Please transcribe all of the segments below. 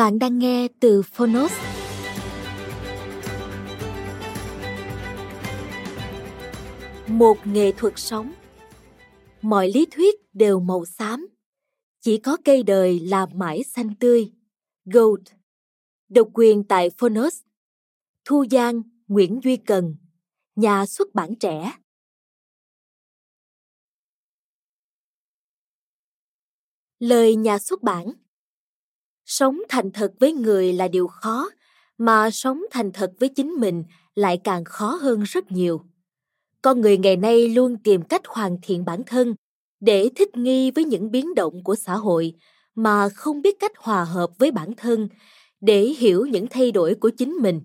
Bạn đang nghe từ Phonos. Một nghệ thuật sống. Mọi lý thuyết đều màu xám. Chỉ có cây đời là mãi xanh tươi. Gold. Độc quyền tại Phonos. Thu Giang, Nguyễn Duy Cần. Nhà xuất bản trẻ. Lời nhà xuất bản sống thành thật với người là điều khó, mà sống thành thật với chính mình lại càng khó hơn rất nhiều. Con người ngày nay luôn tìm cách hoàn thiện bản thân để thích nghi với những biến động của xã hội mà không biết cách hòa hợp với bản thân để hiểu những thay đổi của chính mình.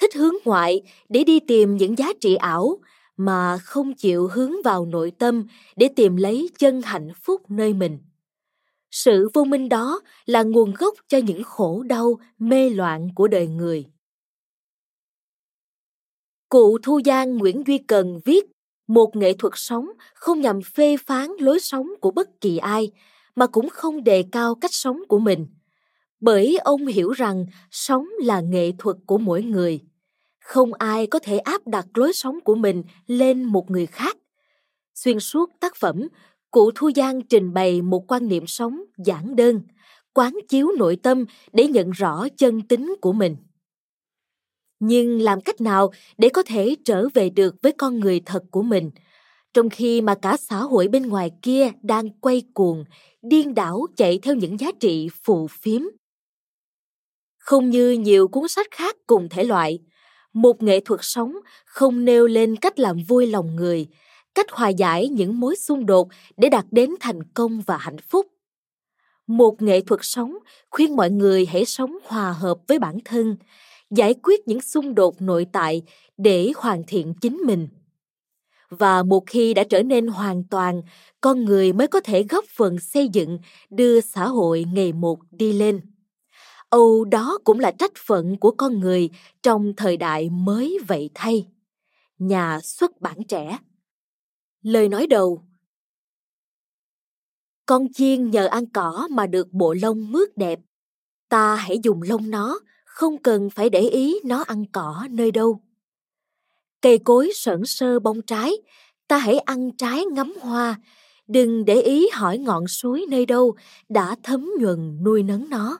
Thích hướng ngoại để đi tìm những giá trị ảo mà không chịu hướng vào nội tâm để tìm lấy chân hạnh phúc nơi mình sự vô minh đó là nguồn gốc cho những khổ đau, mê loạn của đời người. Cụ thu giang nguyễn duy cần viết, một nghệ thuật sống không nhằm phê phán lối sống của bất kỳ ai, mà cũng không đề cao cách sống của mình. Bởi ông hiểu rằng sống là nghệ thuật của mỗi người. Không ai có thể áp đặt lối sống của mình lên một người khác. Xuyên suốt tác phẩm cụ Thu Giang trình bày một quan niệm sống giản đơn, quán chiếu nội tâm để nhận rõ chân tính của mình. Nhưng làm cách nào để có thể trở về được với con người thật của mình, trong khi mà cả xã hội bên ngoài kia đang quay cuồng, điên đảo chạy theo những giá trị phù phiếm. Không như nhiều cuốn sách khác cùng thể loại, một nghệ thuật sống không nêu lên cách làm vui lòng người, cách hòa giải những mối xung đột để đạt đến thành công và hạnh phúc. Một nghệ thuật sống khuyên mọi người hãy sống hòa hợp với bản thân, giải quyết những xung đột nội tại để hoàn thiện chính mình. Và một khi đã trở nên hoàn toàn, con người mới có thể góp phần xây dựng, đưa xã hội ngày một đi lên. Âu đó cũng là trách phận của con người trong thời đại mới vậy thay. Nhà xuất bản trẻ. Lời nói đầu Con chiên nhờ ăn cỏ mà được bộ lông mướt đẹp. Ta hãy dùng lông nó, không cần phải để ý nó ăn cỏ nơi đâu. Cây cối sẩn sơ bông trái, ta hãy ăn trái ngắm hoa, đừng để ý hỏi ngọn suối nơi đâu đã thấm nhuần nuôi nấng nó.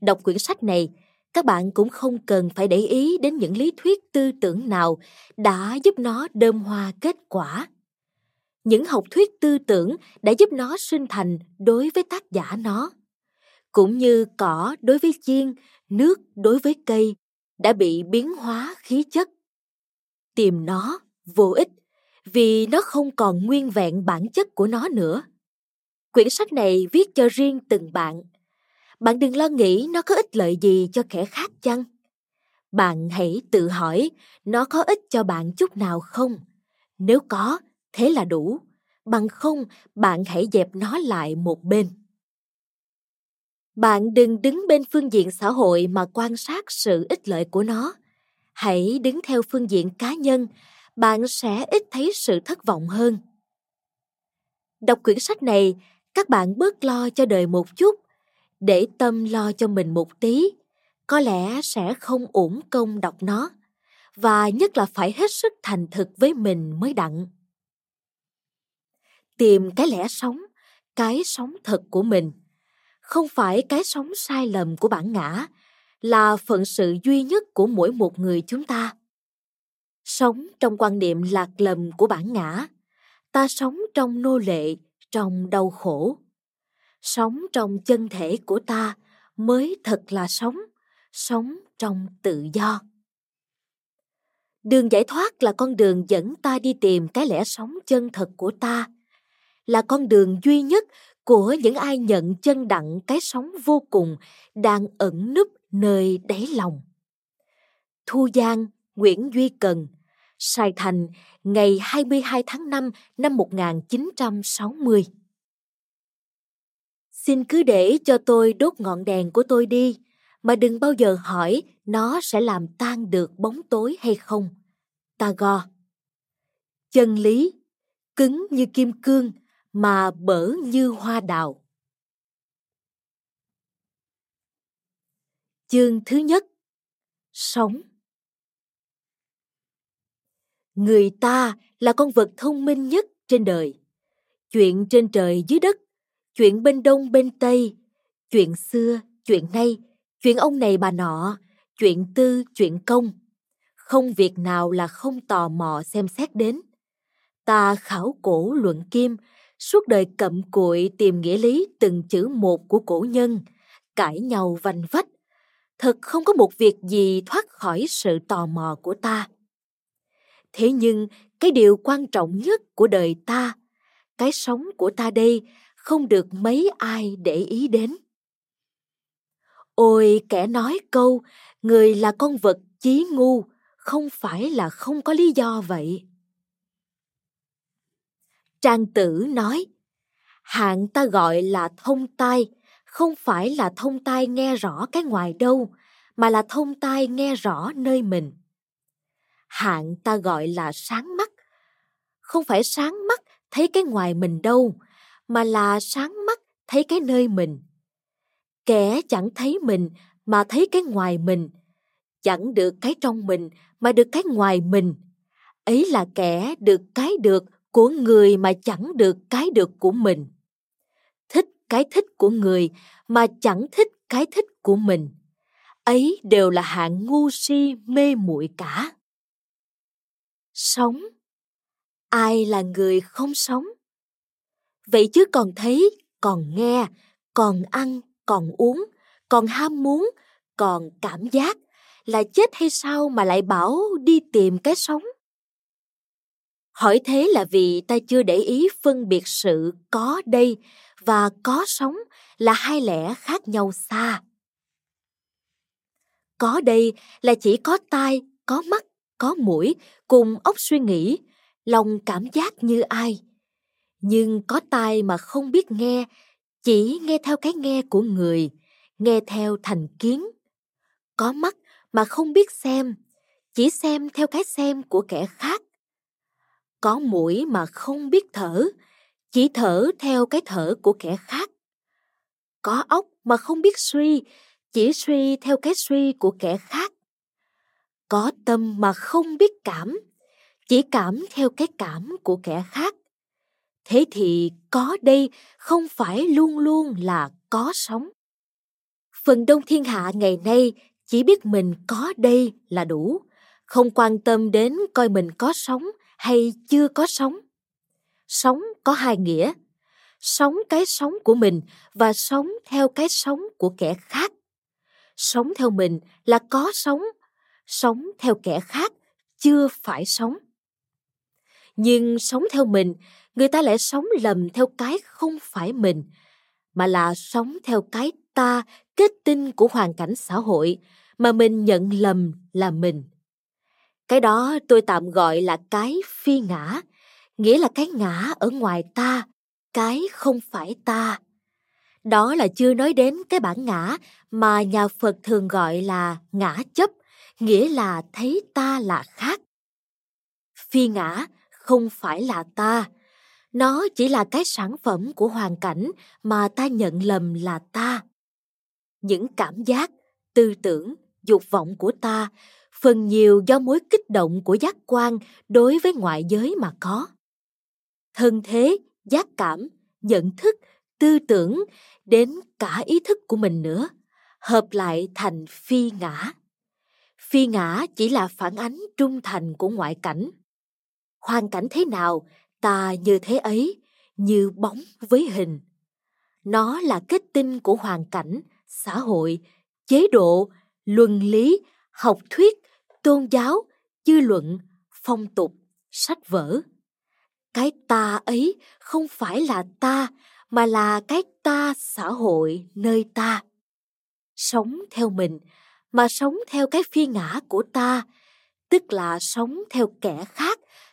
Đọc quyển sách này, các bạn cũng không cần phải để ý đến những lý thuyết tư tưởng nào đã giúp nó đơm hoa kết quả. Những học thuyết tư tưởng đã giúp nó sinh thành đối với tác giả nó. Cũng như cỏ đối với chiên, nước đối với cây đã bị biến hóa khí chất. Tìm nó vô ích vì nó không còn nguyên vẹn bản chất của nó nữa. Quyển sách này viết cho riêng từng bạn bạn đừng lo nghĩ nó có ích lợi gì cho kẻ khác chăng? Bạn hãy tự hỏi, nó có ích cho bạn chút nào không? Nếu có, thế là đủ. Bằng không, bạn hãy dẹp nó lại một bên. Bạn đừng đứng bên phương diện xã hội mà quan sát sự ích lợi của nó. Hãy đứng theo phương diện cá nhân, bạn sẽ ít thấy sự thất vọng hơn. Đọc quyển sách này, các bạn bớt lo cho đời một chút để tâm lo cho mình một tí, có lẽ sẽ không uổng công đọc nó, và nhất là phải hết sức thành thực với mình mới đặng. Tìm cái lẽ sống, cái sống thật của mình. Không phải cái sống sai lầm của bản ngã là phận sự duy nhất của mỗi một người chúng ta. Sống trong quan niệm lạc lầm của bản ngã, ta sống trong nô lệ, trong đau khổ sống trong chân thể của ta mới thật là sống sống trong tự do đường giải thoát là con đường dẫn ta đi tìm cái lẽ sống chân thật của ta là con đường duy nhất của những ai nhận chân đặng cái sống vô cùng đang ẩn núp nơi đáy lòng. Thu Giang, Nguyễn Duy Cần, Sài Thành, ngày 22 tháng 5 năm 1960. Xin cứ để cho tôi đốt ngọn đèn của tôi đi, mà đừng bao giờ hỏi nó sẽ làm tan được bóng tối hay không. Tagore Chân lý, cứng như kim cương, mà bở như hoa đào. Chương thứ nhất Sống Người ta là con vật thông minh nhất trên đời. Chuyện trên trời dưới đất, chuyện bên đông bên tây, chuyện xưa, chuyện nay, chuyện ông này bà nọ, chuyện tư, chuyện công. Không việc nào là không tò mò xem xét đến. Ta khảo cổ luận kim, suốt đời cậm cụi tìm nghĩa lý từng chữ một của cổ nhân, cãi nhau vành vách. Thật không có một việc gì thoát khỏi sự tò mò của ta. Thế nhưng, cái điều quan trọng nhất của đời ta, cái sống của ta đây không được mấy ai để ý đến. Ôi kẻ nói câu, người là con vật chí ngu, không phải là không có lý do vậy. Trang tử nói, hạng ta gọi là thông tai, không phải là thông tai nghe rõ cái ngoài đâu, mà là thông tai nghe rõ nơi mình. Hạng ta gọi là sáng mắt, không phải sáng mắt thấy cái ngoài mình đâu, mà là sáng mắt thấy cái nơi mình. Kẻ chẳng thấy mình mà thấy cái ngoài mình, chẳng được cái trong mình mà được cái ngoài mình. Ấy là kẻ được cái được của người mà chẳng được cái được của mình. Thích cái thích của người mà chẳng thích cái thích của mình. Ấy đều là hạng ngu si mê muội cả. Sống. Ai là người không sống? Vậy chứ còn thấy, còn nghe, còn ăn, còn uống, còn ham muốn, còn cảm giác là chết hay sao mà lại bảo đi tìm cái sống? Hỏi thế là vì ta chưa để ý phân biệt sự có đây và có sống là hai lẽ khác nhau xa. Có đây là chỉ có tai, có mắt, có mũi cùng óc suy nghĩ, lòng cảm giác như ai nhưng có tai mà không biết nghe chỉ nghe theo cái nghe của người nghe theo thành kiến có mắt mà không biết xem chỉ xem theo cái xem của kẻ khác có mũi mà không biết thở, chỉ thở theo cái thở của kẻ khác. Có óc mà không biết suy, chỉ suy theo cái suy của kẻ khác. Có tâm mà không biết cảm, chỉ cảm theo cái cảm của kẻ khác. Thế thì có đây không phải luôn luôn là có sống. Phần đông thiên hạ ngày nay chỉ biết mình có đây là đủ, không quan tâm đến coi mình có sống hay chưa có sống sống có hai nghĩa sống cái sống của mình và sống theo cái sống của kẻ khác. Sống theo mình là có sống sống theo kẻ khác chưa phải sống nhưng sống theo mình người ta lại sống lầm theo cái không phải mình mà là sống theo cái ta kết tinh của hoàn cảnh xã hội mà mình nhận lầm là mình cái đó tôi tạm gọi là cái phi ngã, nghĩa là cái ngã ở ngoài ta, cái không phải ta. Đó là chưa nói đến cái bản ngã mà nhà Phật thường gọi là ngã chấp, nghĩa là thấy ta là khác. Phi ngã không phải là ta, nó chỉ là cái sản phẩm của hoàn cảnh mà ta nhận lầm là ta. Những cảm giác, tư tưởng, dục vọng của ta phần nhiều do mối kích động của giác quan đối với ngoại giới mà có. Thân thế giác cảm nhận thức tư tưởng đến cả ý thức của mình nữa hợp lại thành phi ngã. Phi ngã chỉ là phản ánh trung thành của ngoại cảnh hoàn cảnh thế nào, ta như thế ấy, như bóng với hình. Nó là kết tinh của hoàn cảnh, xã hội, chế độ, luân lý, học thuyết, tôn giáo, dư luận, phong tục, sách vở. Cái ta ấy không phải là ta, mà là cái ta xã hội nơi ta. Sống theo mình, mà sống theo cái phi ngã của ta, tức là sống theo kẻ khác